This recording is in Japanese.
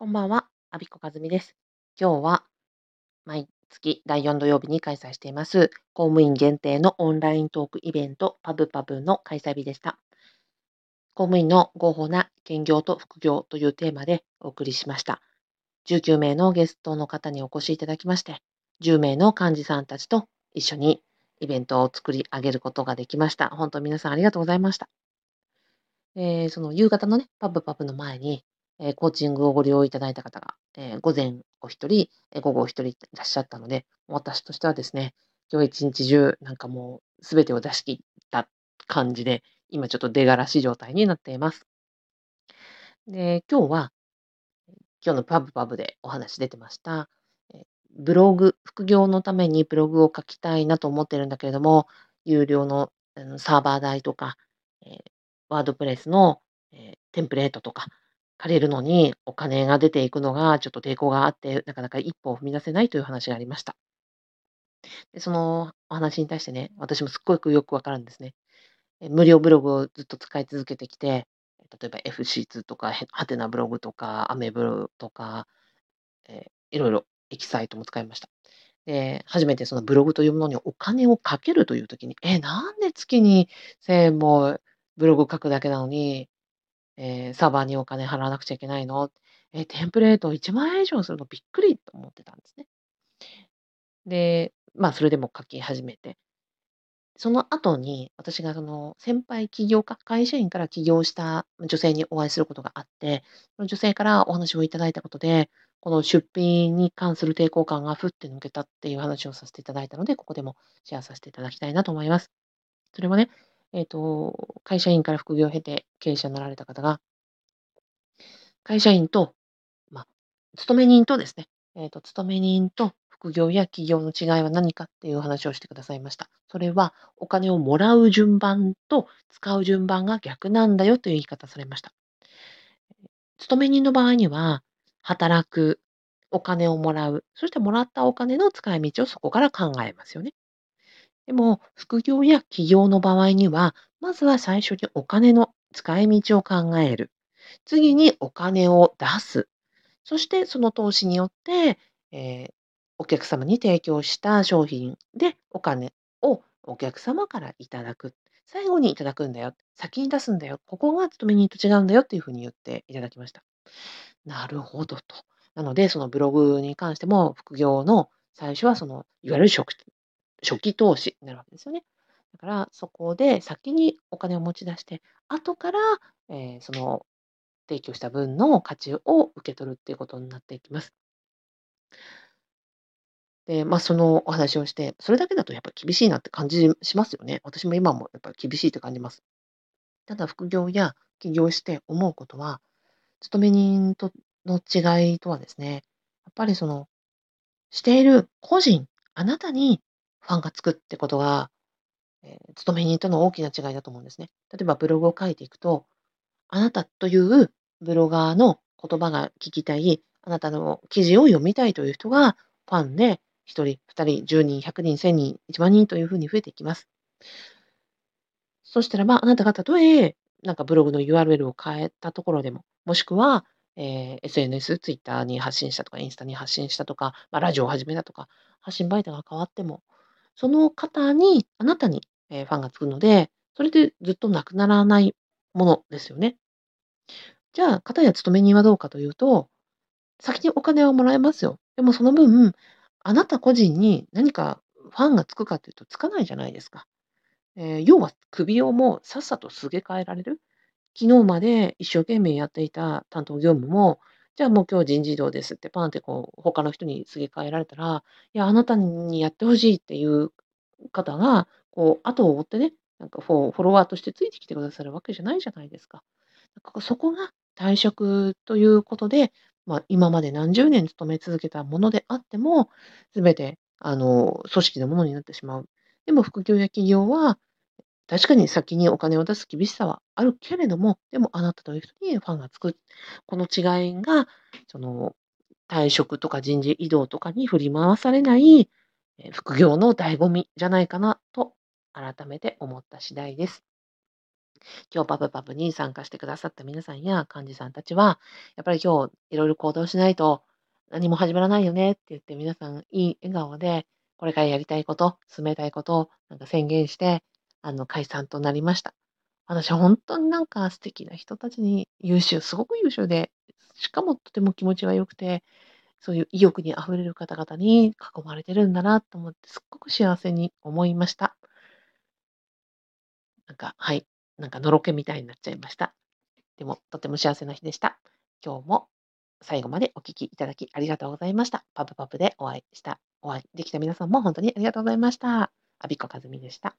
こんばんは、アビコカズミです。今日は毎月第4土曜日に開催しています公務員限定のオンライントークイベントパブパブの開催日でした。公務員の合法な兼業と副業というテーマでお送りしました。19名のゲストの方にお越しいただきまして、10名の幹事さんたちと一緒にイベントを作り上げることができました。本当皆さんありがとうございました。えーその夕方のね、パブパブの前に、えコーチングをご利用いただいた方が、え午前お一人、え午後お一人いらっしゃったので、私としてはですね、今日一日中、なんかもう、すべてを出し切った感じで、今ちょっと出がらしい状態になっています。で、今日は、今日のパブパブでお話出てました、ブログ、副業のためにブログを書きたいなと思ってるんだけれども、有料のサーバー代とか、えワードプレスの、えテンプレートとか借りるのにお金が出ていくのがちょっと抵抗があって、なかなか一歩を踏み出せないという話がありました。でそのお話に対してね、私もすっごくよくわかるんですね。え無料ブログをずっと使い続けてきて、例えば FC2 とか、へはてなブログとか、アメブロとか、えーいろいろエキサイトも使いました。で、初めてそのブログというものにお金をかけるというときに、え、なんで月に1000円もブログ書くだけなのに、えーサーバーにお金払わなくちゃいけないの？え、テンプレート1万円以上するのびっくりと思ってたんですね。で、まあ、それでも書き始めて、その後に、私がその先輩起業家、会社員から起業した女性にお会いすることがあって、その女性からお話をいただいたことで、この出品に関する抵抗感がふって抜けたっていう話をさせていただいたので、ここでもシェアさせていただきたいなと思います。それはね、えっ、と、会社員から副業を経て経営者になられた方が、会社員と、まあ、勤め人とですね、えっ、と、勤め人と副業や起業の違いは何かっていう話をしてくださいました。それは、お金をもらう順番と使う順番が逆なんだよという言い方されました。勤め人の場合には、働く、お金をもらう、そしてもらったお金の使い道をそこから考えますよね。でも、副業や起業の場合には、まずは最初にお金の使い道を考える。次にお金を出す。そしてその投資によって、えーお客様に提供した商品でお金をお客様からいただく。最後にいただくんだよ。先に出すんだよ。ここが勤め人と違うんだよっていうふうに言っていただきました。なるほどと。なので、そのブログに関しても、副業の最初はその、いわゆる初期初期投資になるわけですよね。だから、そこで先にお金を持ち出して、後から、えーその提供した分の価値を受け取るっていうことになっていきます。で、まあ、そのお話をして、それだけだとやっぱり厳しいなって感じしますよね。私も今もやっぱり厳しいって感じます。ただ、副業や起業して思うことは、勤め人との違いとはですね、やっぱりその、している個人、あなたにファンがつくってことが、えー勤め人との大きな違いだと思うんですね。例えばブログを書いていくと、あなたというブロガーの言葉が聞きたい、あなたの記事を読みたいという人がファンで、1人、2人、10人、100人、1000人、1万人というふうに増えていきます。そしたらば、あなたがたとえ、なんかブログの URL を変えたところでも、もしくは、えー SNS、Twitter に発信したとか、インスタに発信したとか、まあ、ラジオを始めたとか、発信媒体が変わっても、その方に、あなたに、えファンがつくので、それでずっとなくならないものですよね。じゃあ、片や勤め人はどうかというと、先にお金はもらえますよ。でもその分、あなた個人に何かファンがつくかというとつかないじゃないですか。えー要は首をもうさっさとすげ替えられる。昨日まで一生懸命やっていた担当業務も、じゃあもう今日人事異動ですってパンってこう他の人にすげ替えられたら、いや、あなたにやってほしいっていう方が、こう、後を追ってね、なんかフォフォロワーとしてついてきてくださるわけじゃないじゃないですか。だかそこが退職ということで、まあ、今まで何十年勤め続けたものであっても、すべて、あの、組織のものになってしまう。でも副業や企業は、確かに先にお金を出す厳しさはあるけれども、でもあなたという人にファンがつく。この違いが、その、退職とか人事異動とかに振り回されない、副業の醍醐味じゃないかなと、改めて思った次第です。今日パブパブに参加してくださった皆さんや幹事さんたちは、やっぱり今日いろいろ行動しないと何も始まらないよねって言って皆さんいい笑顔で、これからやりたいこと、進めたいことをなんか宣言して、あの、解散となりました。私、本当になんか素敵な人たちに優秀、すごく優秀で、しかもとても気持ちが良くて、そういう意欲に溢れる方々に囲まれてるんだなと思って、すっごく幸せに思いました。なんか、はい。なんかのろけみたいになっちゃいました。でも、とても幸せな日でした。今日も最後までお聞きいただきありがとうございました。パブパブでお会いした、お会いできた皆さんも本当にありがとうございました。アビコカズミでした。